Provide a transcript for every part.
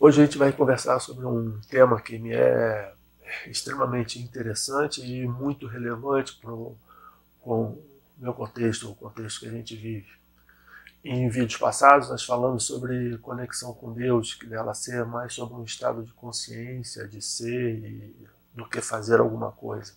Hoje a gente vai conversar sobre um tema que me é extremamente interessante e muito relevante para o meu contexto, o contexto que a gente vive. Em vídeos passados nós falamos sobre conexão com Deus, que dela ser mais sobre um estado de consciência, de ser e do que fazer alguma coisa.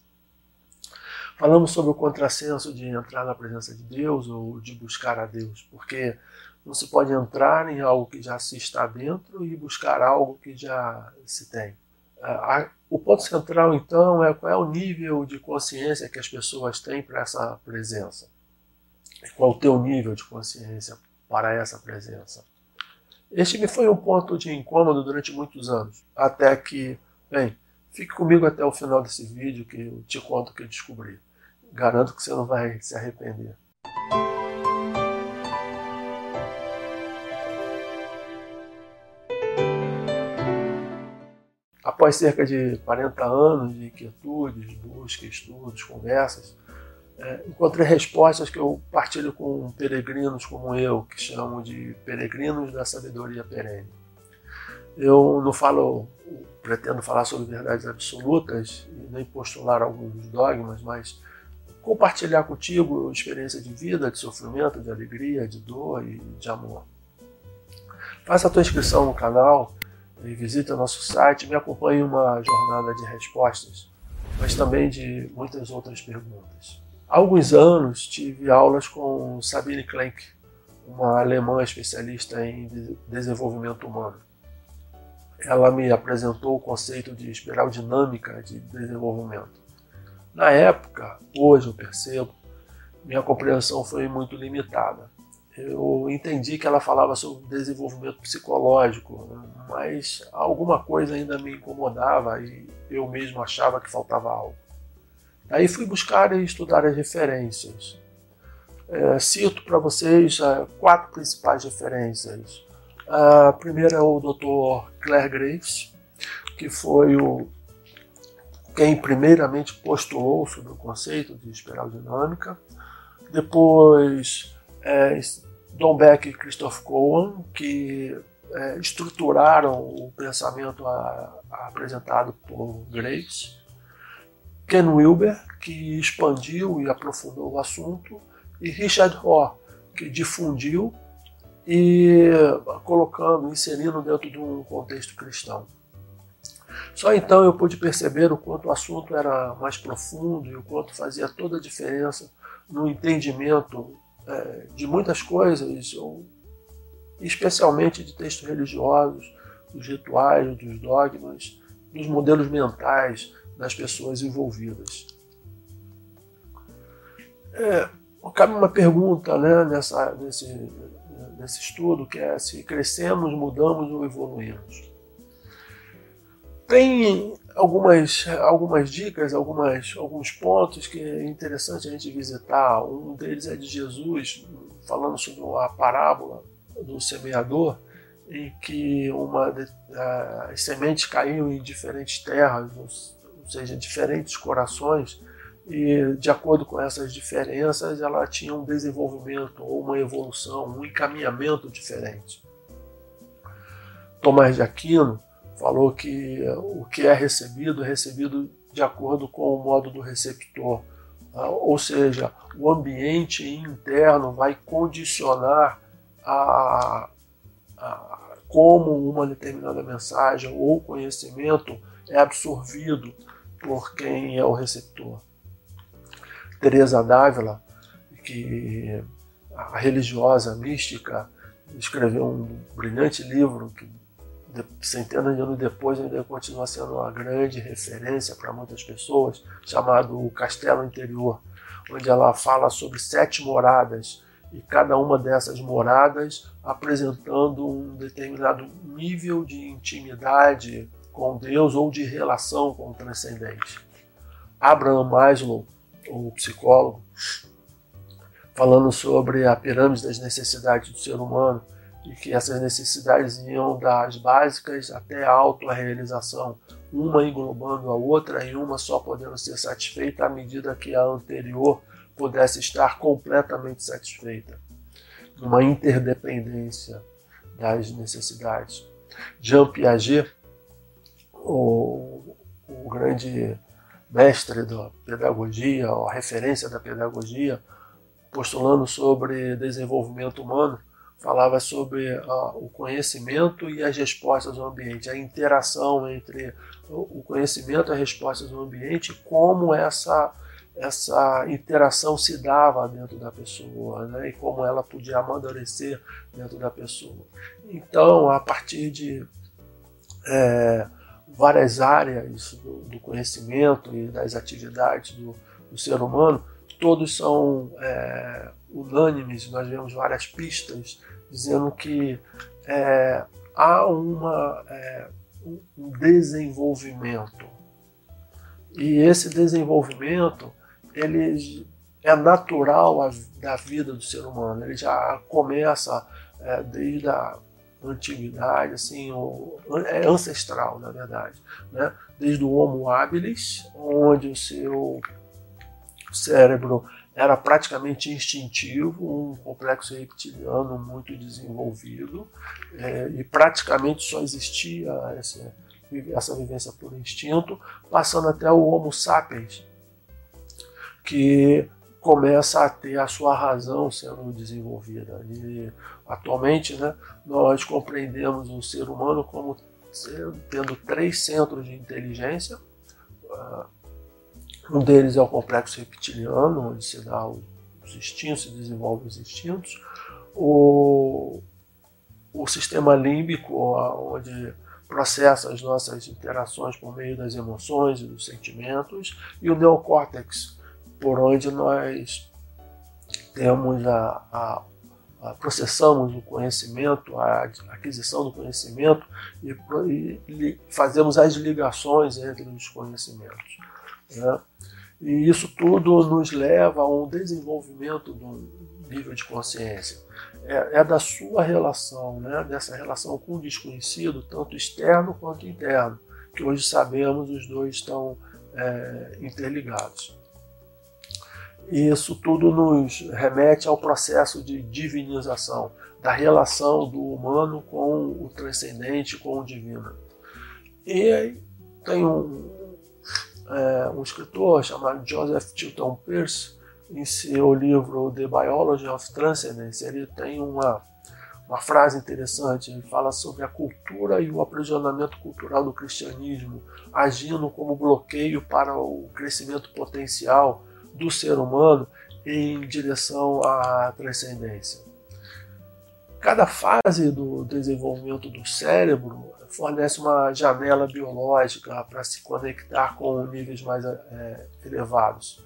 Falamos sobre o contrassenso de entrar na presença de Deus ou de buscar a Deus, porque não se pode entrar em algo que já se está dentro e buscar algo que já se tem. O ponto central, então, é qual é o nível de consciência que as pessoas têm para essa presença. Qual o teu nível de consciência para essa presença. Este me foi um ponto de incômodo durante muitos anos, até que, bem, fique comigo até o final desse vídeo que eu te conto o que eu descobri. Garanto que você não vai se arrepender. Após cerca de 40 anos de inquietudes, busca, estudos, conversas, é, encontrei respostas que eu partilho com peregrinos como eu, que chamo de peregrinos da sabedoria perene. Eu não falo, pretendo falar sobre verdades absolutas e nem postular alguns dogmas, mas compartilhar contigo experiência de vida, de sofrimento, de alegria, de dor e de amor. Faça a tua inscrição no canal visita nosso site, me acompanhe uma jornada de respostas, mas também de muitas outras perguntas. Há alguns anos tive aulas com Sabine Klenk, uma alemã especialista em desenvolvimento humano. Ela me apresentou o conceito de espiral dinâmica de desenvolvimento. Na época, hoje eu percebo, minha compreensão foi muito limitada eu entendi que ela falava sobre desenvolvimento psicológico, mas alguma coisa ainda me incomodava e eu mesmo achava que faltava algo. Aí fui buscar e estudar as referências. É, cito para vocês é, quatro principais referências. A primeira é o Dr. Claire Graves, que foi o quem primeiramente postulou sobre o conceito de espiral dinâmica. Depois, é, Don Beck e Christoph Cohen, que é, estruturaram o pensamento a, a apresentado por Graves. Ken Wilber, que expandiu e aprofundou o assunto, e Richard Rohr, que difundiu e colocando, inserindo dentro de um contexto cristão. Só então eu pude perceber o quanto o assunto era mais profundo e o quanto fazia toda a diferença no entendimento é, de muitas coisas, ou, especialmente de textos religiosos, dos rituais, dos dogmas, dos modelos mentais das pessoas envolvidas. É, cabe uma pergunta né, nessa, nesse, nesse estudo, que é se crescemos, mudamos ou evoluímos. Tem algumas, algumas dicas, algumas, alguns pontos que é interessante a gente visitar. Um deles é de Jesus, falando sobre a parábola do semeador, em que uma, as sementes caíam em diferentes terras, ou seja, diferentes corações, e de acordo com essas diferenças, ela tinha um desenvolvimento ou uma evolução, um encaminhamento diferente. Tomás de Aquino falou que o que é recebido é recebido de acordo com o modo do receptor. Tá? Ou seja, o ambiente interno vai condicionar a, a como uma determinada mensagem ou conhecimento é absorvido por quem é o receptor. Teresa Dávila, que a religiosa mística, escreveu um brilhante livro que centenas de anos depois, ainda continua sendo uma grande referência para muitas pessoas, chamado O Castelo Interior, onde ela fala sobre sete moradas e cada uma dessas moradas apresentando um determinado nível de intimidade com Deus ou de relação com o transcendente. Abraham Maslow, o psicólogo, falando sobre a pirâmide das necessidades do ser humano, e que essas necessidades iam das básicas até a autorrealização, uma englobando a outra e uma só podendo ser satisfeita à medida que a anterior pudesse estar completamente satisfeita. Uma interdependência das necessidades. Jean Piaget, o, o grande mestre da pedagogia, a referência da pedagogia, postulando sobre desenvolvimento humano, falava sobre uh, o conhecimento e as respostas do ambiente, a interação entre o conhecimento e as respostas do ambiente, como essa essa interação se dava dentro da pessoa, né? e como ela podia amadurecer dentro da pessoa. Então, a partir de é, várias áreas do, do, conhecimento e das atividades do, do ser humano, todos são é, unânimes, nós vemos várias pistas dizendo que é, há uma, é, um desenvolvimento. E esse desenvolvimento ele é natural da vida do ser humano. Ele já começa é, desde a antiguidade, assim, é ancestral, na verdade, né? Desde o Homo habilis, onde o seu cérebro era praticamente instintivo, um complexo reptiliano muito desenvolvido, é, e praticamente só existia essa, essa vivência por instinto, passando até o Homo sapiens, que começa a ter a sua razão sendo desenvolvida. E atualmente, né, nós compreendemos o ser humano como tendo três centros de inteligência. Uh, um deles é o complexo reptiliano, onde se dá os instintos, se desenvolve os instintos. O, o sistema límbico, onde processa as nossas interações por meio das emoções e dos sentimentos. E o neocórtex, por onde nós temos a, a, a processamos o conhecimento, a aquisição do conhecimento e, e, e fazemos as ligações entre os conhecimentos. Né? E isso tudo nos leva a um desenvolvimento do nível de consciência. É, é, da sua relação, né? dessa relação com o desconhecido, tanto externo quanto interno, que hoje sabemos os dois estão é, interligados. Isso tudo nos remete ao processo de divinização, da relação do humano com o transcendente, com o divino. E tem um, é, um escritor chamado Joseph Tilton Peirce, em seu livro The Biology of Transcendence, ele tem uma, uma frase interessante. Ele fala sobre a cultura e o aprisionamento cultural do cristianismo agindo como bloqueio para o crescimento potencial do ser humano em direção à transcendência. Cada fase do desenvolvimento do cérebro fornece uma janela biológica para se conectar com níveis mais é, elevados.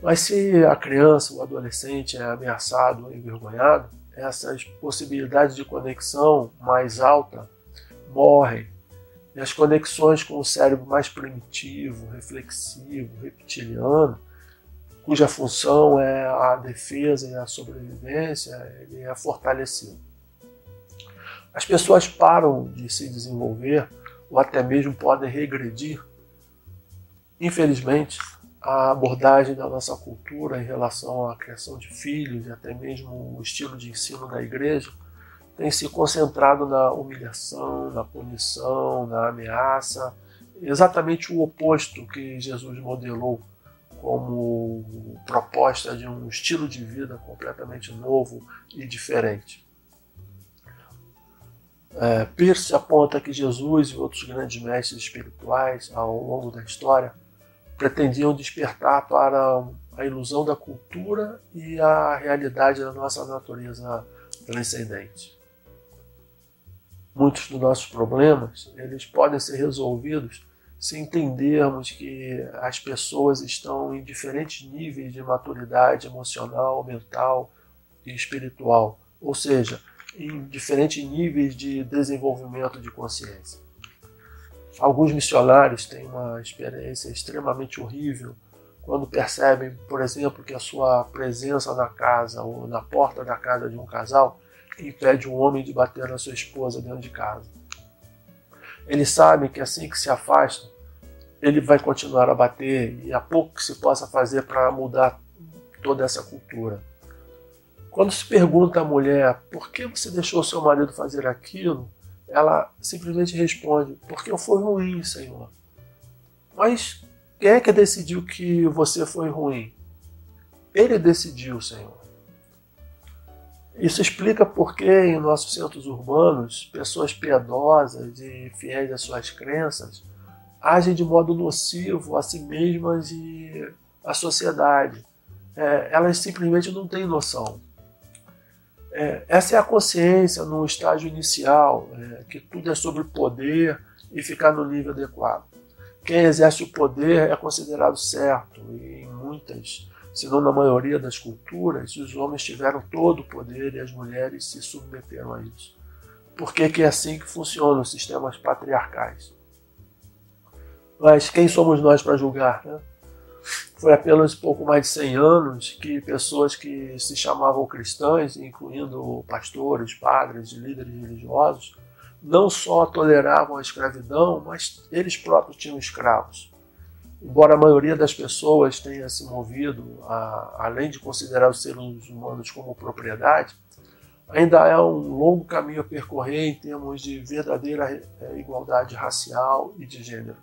Mas se a criança, o adolescente é ameaçado ou envergonhado, essas possibilidades de conexão mais alta morrem. E as conexões com o cérebro mais primitivo, reflexivo, reptiliano, cuja função é a defesa e a sobrevivência, ele é fortalecido. As pessoas param de se desenvolver ou até mesmo podem regredir. Infelizmente, a abordagem da nossa cultura em relação à criação de filhos e até mesmo o estilo de ensino da igreja tem se concentrado na humilhação, na punição, na ameaça, exatamente o oposto que Jesus modelou como proposta de um estilo de vida completamente novo e diferente. É, Pierce aponta que Jesus e outros grandes mestres espirituais ao longo da história pretendiam despertar para a ilusão da cultura e a realidade da nossa natureza transcendente. Muitos dos nossos problemas eles podem ser resolvidos se entendermos que as pessoas estão em diferentes níveis de maturidade emocional, mental e espiritual, ou seja, em diferentes níveis de desenvolvimento de consciência. Alguns missionários têm uma experiência extremamente horrível quando percebem, por exemplo, que a sua presença na casa ou na porta da casa de um casal impede um homem de bater na sua esposa dentro de casa. Eles sabem que assim que se afastam, ele vai continuar a bater e há pouco que se possa fazer para mudar toda essa cultura. Quando se pergunta à mulher por que você deixou seu marido fazer aquilo, ela simplesmente responde: Porque eu fui ruim, Senhor. Mas quem é que decidiu que você foi ruim? Ele decidiu, Senhor. Isso explica por que em nossos centros urbanos pessoas piedosas e fiéis às suas crenças agem de modo nocivo a si mesmas e à sociedade. É, elas simplesmente não têm noção. É, essa é a consciência no estágio inicial, é, que tudo é sobre poder e ficar no nível adequado. Quem exerce o poder é considerado certo, e em muitas, se não na maioria das culturas, os homens tiveram todo o poder e as mulheres se submeteram a isso. Por que, que é assim que funcionam os sistemas patriarcais? Mas quem somos nós para julgar? Né? Foi apenas pouco mais de 100 anos que pessoas que se chamavam cristãs, incluindo pastores, padres líderes religiosos, não só toleravam a escravidão, mas eles próprios tinham escravos. Embora a maioria das pessoas tenha se movido, a, além de considerar os seres humanos como propriedade, ainda é um longo caminho a percorrer em termos de verdadeira eh, igualdade racial e de gênero.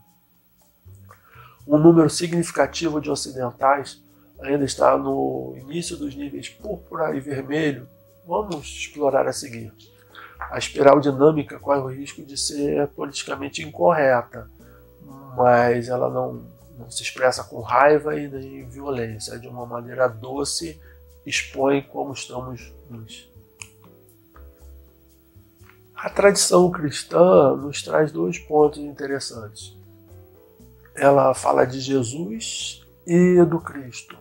Um número significativo de ocidentais ainda está no início dos níveis púrpura e vermelho. Vamos explorar a seguir a espiral dinâmica corre o risco de ser politicamente incorreta, mas ela não, não se expressa com raiva e nem violência, de uma maneira doce expõe como estamos nós. A tradição cristã nos traz dois pontos interessantes. Ela fala de Jesus e do Cristo.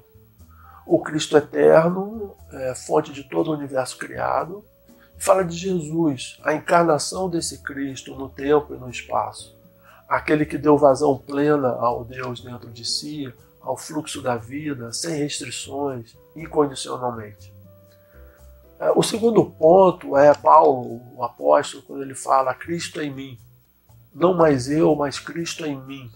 O Cristo eterno, é fonte de todo o universo criado, fala de Jesus, a encarnação desse Cristo no tempo e no espaço. Aquele que deu vazão plena ao Deus dentro de si, ao fluxo da vida, sem restrições, incondicionalmente. É, o segundo ponto é Paulo, o apóstolo, quando ele fala Cristo em mim. Não mais eu, mas Cristo em mim.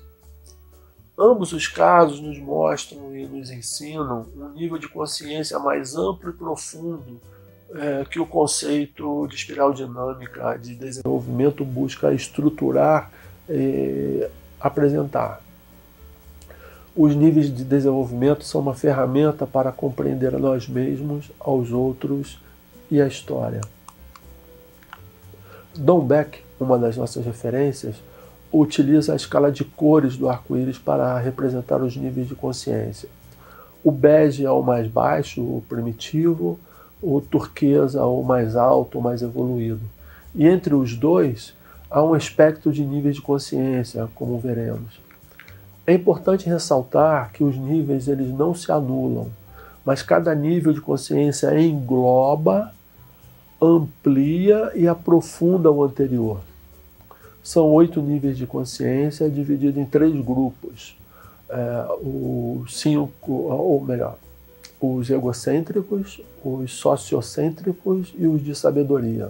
Ambos os casos nos mostram e nos ensinam um nível de consciência mais amplo e profundo é, que o conceito de espiral dinâmica de desenvolvimento busca estruturar e apresentar. Os níveis de desenvolvimento são uma ferramenta para compreender a nós mesmos, aos outros e a história. Don Beck, uma das nossas referências, utiliza a escala de cores do arco-íris para representar os níveis de consciência. O bege é o mais baixo, o primitivo, o turquesa, o mais alto, o mais evoluído. E entre os dois há um espectro de níveis de consciência, como veremos. É importante ressaltar que os níveis eles não se anulam, mas cada nível de consciência engloba, amplia e aprofunda o anterior. São oito níveis de consciência divididos em três grupos. É, os cinco, ou melhor, os egocêntricos, os sociocêntricos e os de sabedoria.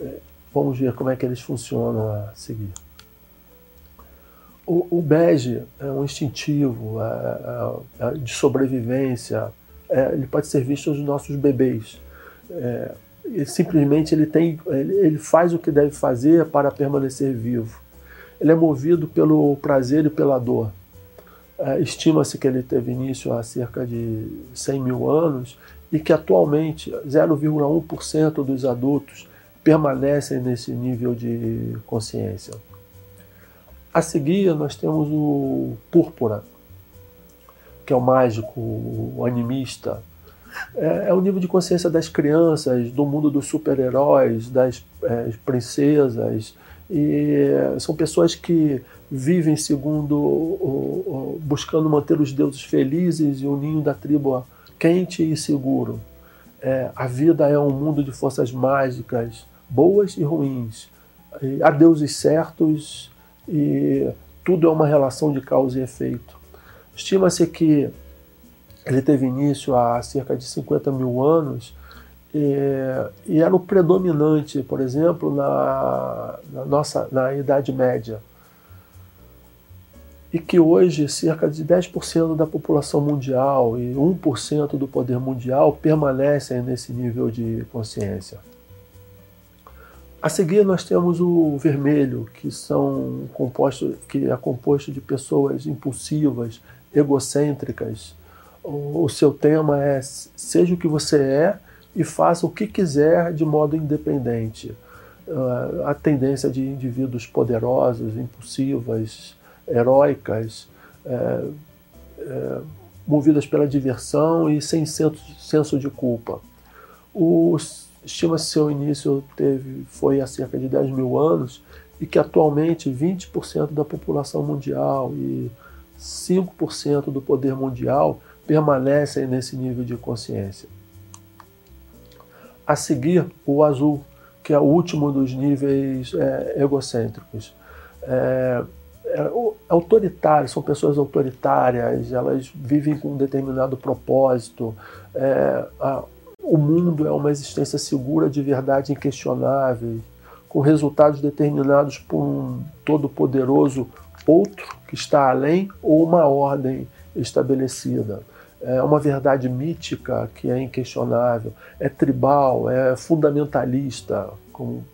É, vamos ver como é que eles funcionam a seguir. O, o bege é um instintivo, é, é, é de sobrevivência, é, ele pode ser visto nos nossos bebês. Simplesmente ele, tem, ele faz o que deve fazer para permanecer vivo. Ele é movido pelo prazer e pela dor. É, estima-se que ele teve início há cerca de 100 mil anos e que atualmente 0,1% dos adultos permanecem nesse nível de consciência. A seguir, nós temos o púrpura, que é o mágico, o animista. É, é o nível de consciência das crianças, do mundo dos super-heróis, das é, princesas. E são pessoas que vivem segundo, buscando manter os deuses felizes e o ninho da tribo quente e seguro. É, a vida é um mundo de forças mágicas, boas e ruins. E há deuses certos e tudo é uma relação de causa e efeito. Estima-se que ele teve início há cerca de 50 mil anos e, e era o predominante, por exemplo, na, na nossa na Idade Média e que hoje cerca de 10% da população mundial e 1% do poder mundial permanecem nesse nível de consciência. A seguir nós temos o vermelho, que são composto, que é composto de pessoas impulsivas, egocêntricas. O, seu tema é seja o que você é e faça o que quiser de modo independente. Uh, a tendência de indivíduos poderosos, impulsivas, heróicas, é, é, movidas pela diversão e sem senso, senso de culpa. Estima-se seu início teve, foi há cerca de 10 mil anos e que atualmente 20% da população mundial e 5% do poder mundial permanecem nesse nível de consciência. A seguir, o azul, que é o último dos níveis é, egocêntricos. É, é, são pessoas autoritárias, elas vivem com um determinado propósito. É, a, o mundo é uma existência segura de verdade inquestionável, com resultados determinados por um todo-poderoso outro que está além ou uma ordem estabelecida. É uma verdade mítica que é inquestionável, é tribal, é fundamentalista, como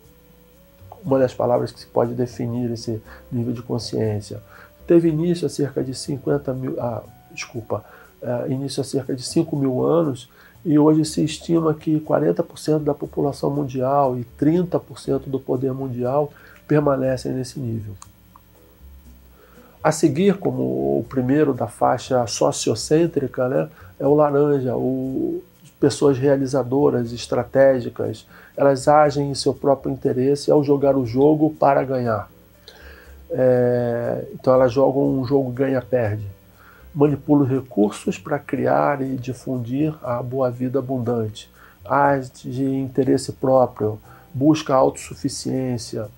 uma das palavras que se pode definir esse nível de consciência. Teve início há cerca de 50 mil, ah, desculpa, é, início há cerca de 5 mil anos e hoje se estima que 40% da população mundial e 30% do poder mundial permanecem nesse nível. A seguir, como o primeiro da faixa sociocêntrica, né, é o laranja, o, pessoas realizadoras, estratégicas, elas agem em seu próprio interesse ao jogar o jogo para ganhar. É, então elas jogam um jogo ganha-perde manipula os recursos para criar e difundir a boa vida abundante, age de interesse próprio, busca autossuficiência.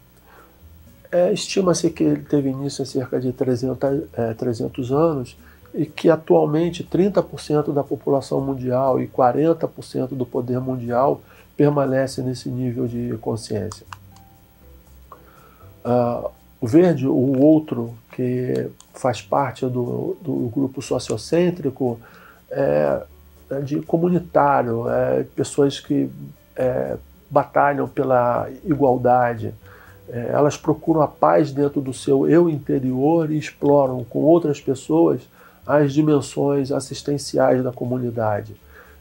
É, Estima-se que ele teve início há cerca de 300, é, 300 anos e que atualmente 30% da população mundial e 40% do poder mundial permanece nesse nível de consciência. Uh, o verde, o outro, que faz parte do, do grupo sociocêntrico, é, é de comunitário, é, pessoas que é, batalham pela igualdade. É, elas procuram a paz dentro do seu eu interior e exploram com outras pessoas as dimensões assistenciais da comunidade.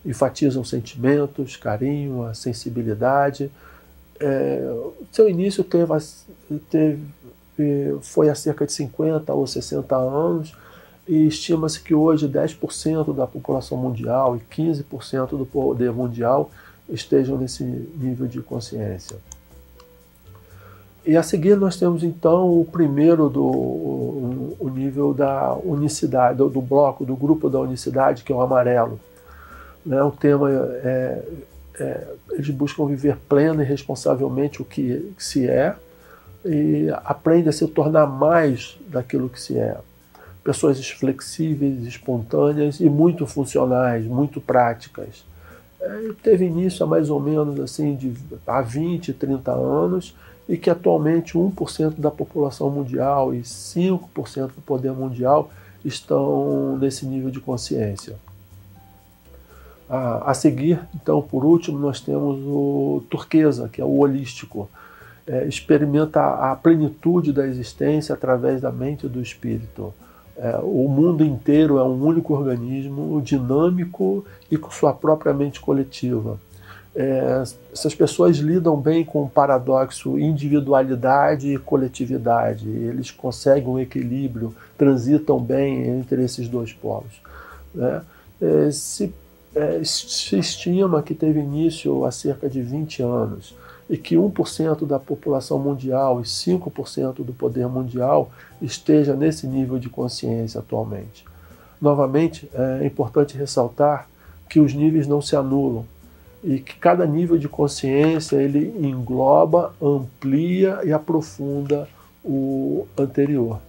Enfatizam sentimentos, carinho, a sensibilidade. É, seu início teve, teve foi há cerca de 50 ou 60 anos, e estima-se que hoje 10% da população mundial e 15% do poder mundial estejam nesse nível de consciência. E a seguir nós temos então o primeiro do o, nível da unicidade, do, bloco, do grupo da unicidade, que é o amarelo. Né? O tema é, é, eles buscam viver pleno e responsavelmente o que, que se é, e aprende a se tornar mais daquilo que se é. Pessoas flexíveis, espontâneas e muito funcionais, muito práticas. É, teve início há mais ou menos assim de há 20, 30 anos e que atualmente 1% da população mundial e 5% do poder mundial estão nesse nível de consciência. A, seguir, então, por último, nós temos o turquesa, que é o holístico é, experimenta a plenitude da existência através da mente e do espírito. É, o mundo inteiro é um único organismo dinâmico e com sua própria mente coletiva. É, essas pessoas lidam bem com o paradoxo individualidade e coletividade. Eles conseguem um equilíbrio, transitam bem entre esses dois polos. Né? É, se, é, se estima que teve início há cerca de 20 anos e que 1% da população mundial e 5% do poder mundial esteja nesse nível de consciência atualmente. Novamente, é importante ressaltar que os níveis não se anulam e que cada nível de consciência ele engloba, amplia e aprofunda o anterior.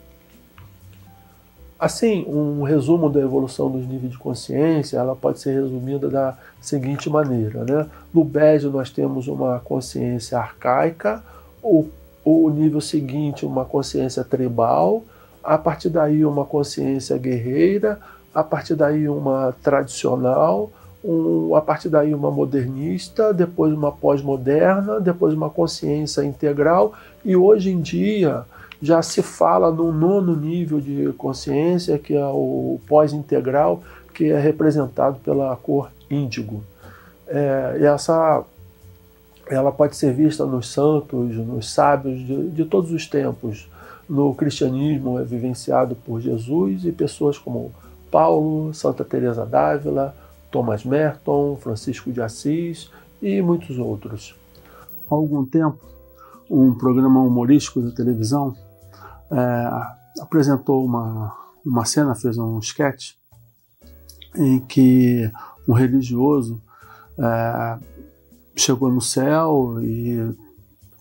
Assim, um resumo da evolução dos níveis de consciência, ela pode ser resumida da seguinte maneira, né? No bege nós temos uma consciência arcaica, o, o nível seguinte uma consciência tribal, a partir daí uma consciência guerreira, a partir daí uma tradicional, um, a partir daí uma modernista, depois uma pós-moderna, depois uma consciência integral e hoje em dia já se fala num nono nível de consciência que é o pós-integral, que é representado pela cor índigo. É, e essa ela pode ser vista nos santos, nos sábios de, de todos os tempos. No cristianismo é vivenciado por Jesus e pessoas como Paulo, Santa Teresa d'Ávila, Thomas Merton, Francisco de Assis e muitos outros. Há algum tempo, um programa humorístico da televisão é, apresentou uma, uma cena, fez um sketch em que um religioso é, chegou no céu e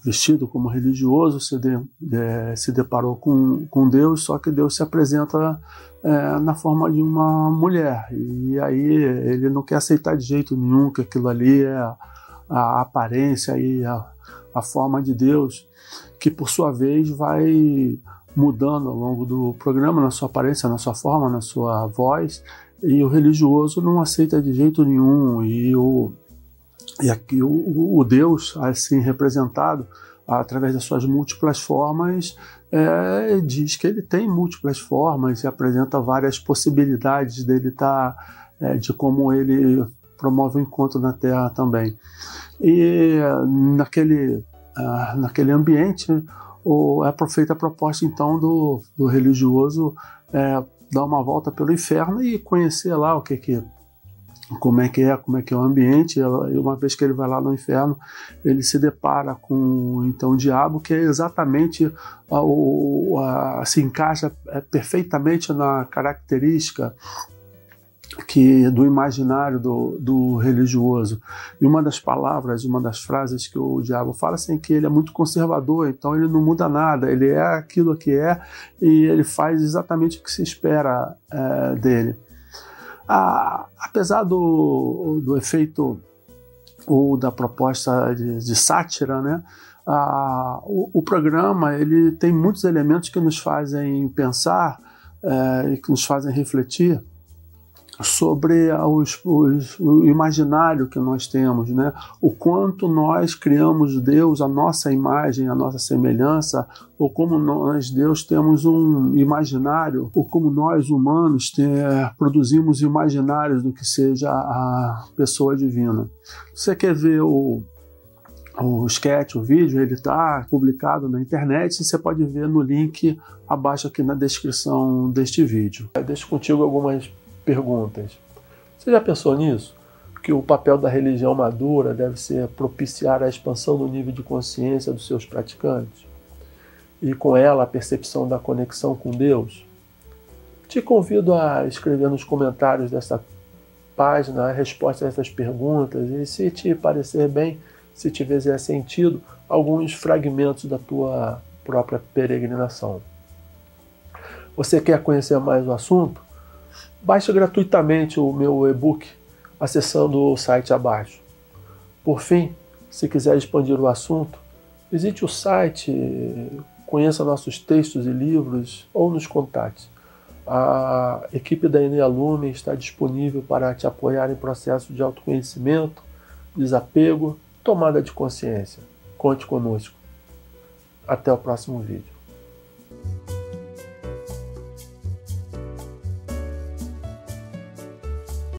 vestido como religioso se, de, se deparou com, com Deus, só que Deus se apresenta é, na forma de uma mulher. E aí ele não quer aceitar de jeito nenhum que aquilo ali é a, aparência e a, a forma de Deus, que por sua vez vai mudando ao longo do programa, na sua aparência, na sua forma, na sua voz, e o religioso não aceita de jeito nenhum, e o, e aqui o, o Deus, assim representado, através das suas múltiplas formas, é, diz que ele tem múltiplas formas e apresenta várias possibilidades dele estar, tá, é, de como ele promove o encontro na Terra também. E naquele, uh, naquele ambiente, o, é feita a proposta então do, do religioso é, dar uma volta pelo inferno e conhecer lá o que que como é que é, como é que é o ambiente. E uma vez que ele vai lá no inferno, ele se depara com então o diabo, que é exatamente o, a, se encaixa é, perfeitamente na característica que do imaginário do, do, religioso. E uma das palavras, uma das frases que o diabo fala assim, que ele é muito conservador, então ele não muda nada, ele é aquilo que é e ele faz exatamente o que se espera é, dele. Ah, apesar do, do efeito ou da proposta de, de sátira, né? O, o, programa ele tem muitos elementos que nos fazem pensar é, e que nos fazem refletir sobre os, os, o imaginário que nós temos, né? o quanto nós criamos Deus, a nossa imagem, a nossa semelhança, ou como nós, Deus, temos um imaginário, ou como nós, humanos, produzimos imaginários do que seja a pessoa divina. Você quer ver o, o sketch, o vídeo, ele está publicado na internet e você pode ver no link abaixo aqui na descrição deste vídeo. Eu deixo contigo algumas perguntas. Você já pensou nisso? Que o papel da religião madura deve ser propiciar a expansão do nível de consciência dos seus praticantes e com ela a percepção da conexão com Deus? Te convido a escrever nos comentários dessa página a resposta a essas perguntas e, se te parecer bem, se te fizer sentido, alguns fragmentos da tua própria peregrinação. Você quer conhecer mais o assunto? Baixe gratuitamente o meu e-book acessando o site abaixo. Por fim, se quiser expandir o assunto, visite o site, conheça nossos textos e livros ou nos contate. A equipe da Enea Lume está disponível para te apoiar em processos de autoconhecimento, desapego, tomada de consciência. Conte conosco. Até o próximo vídeo.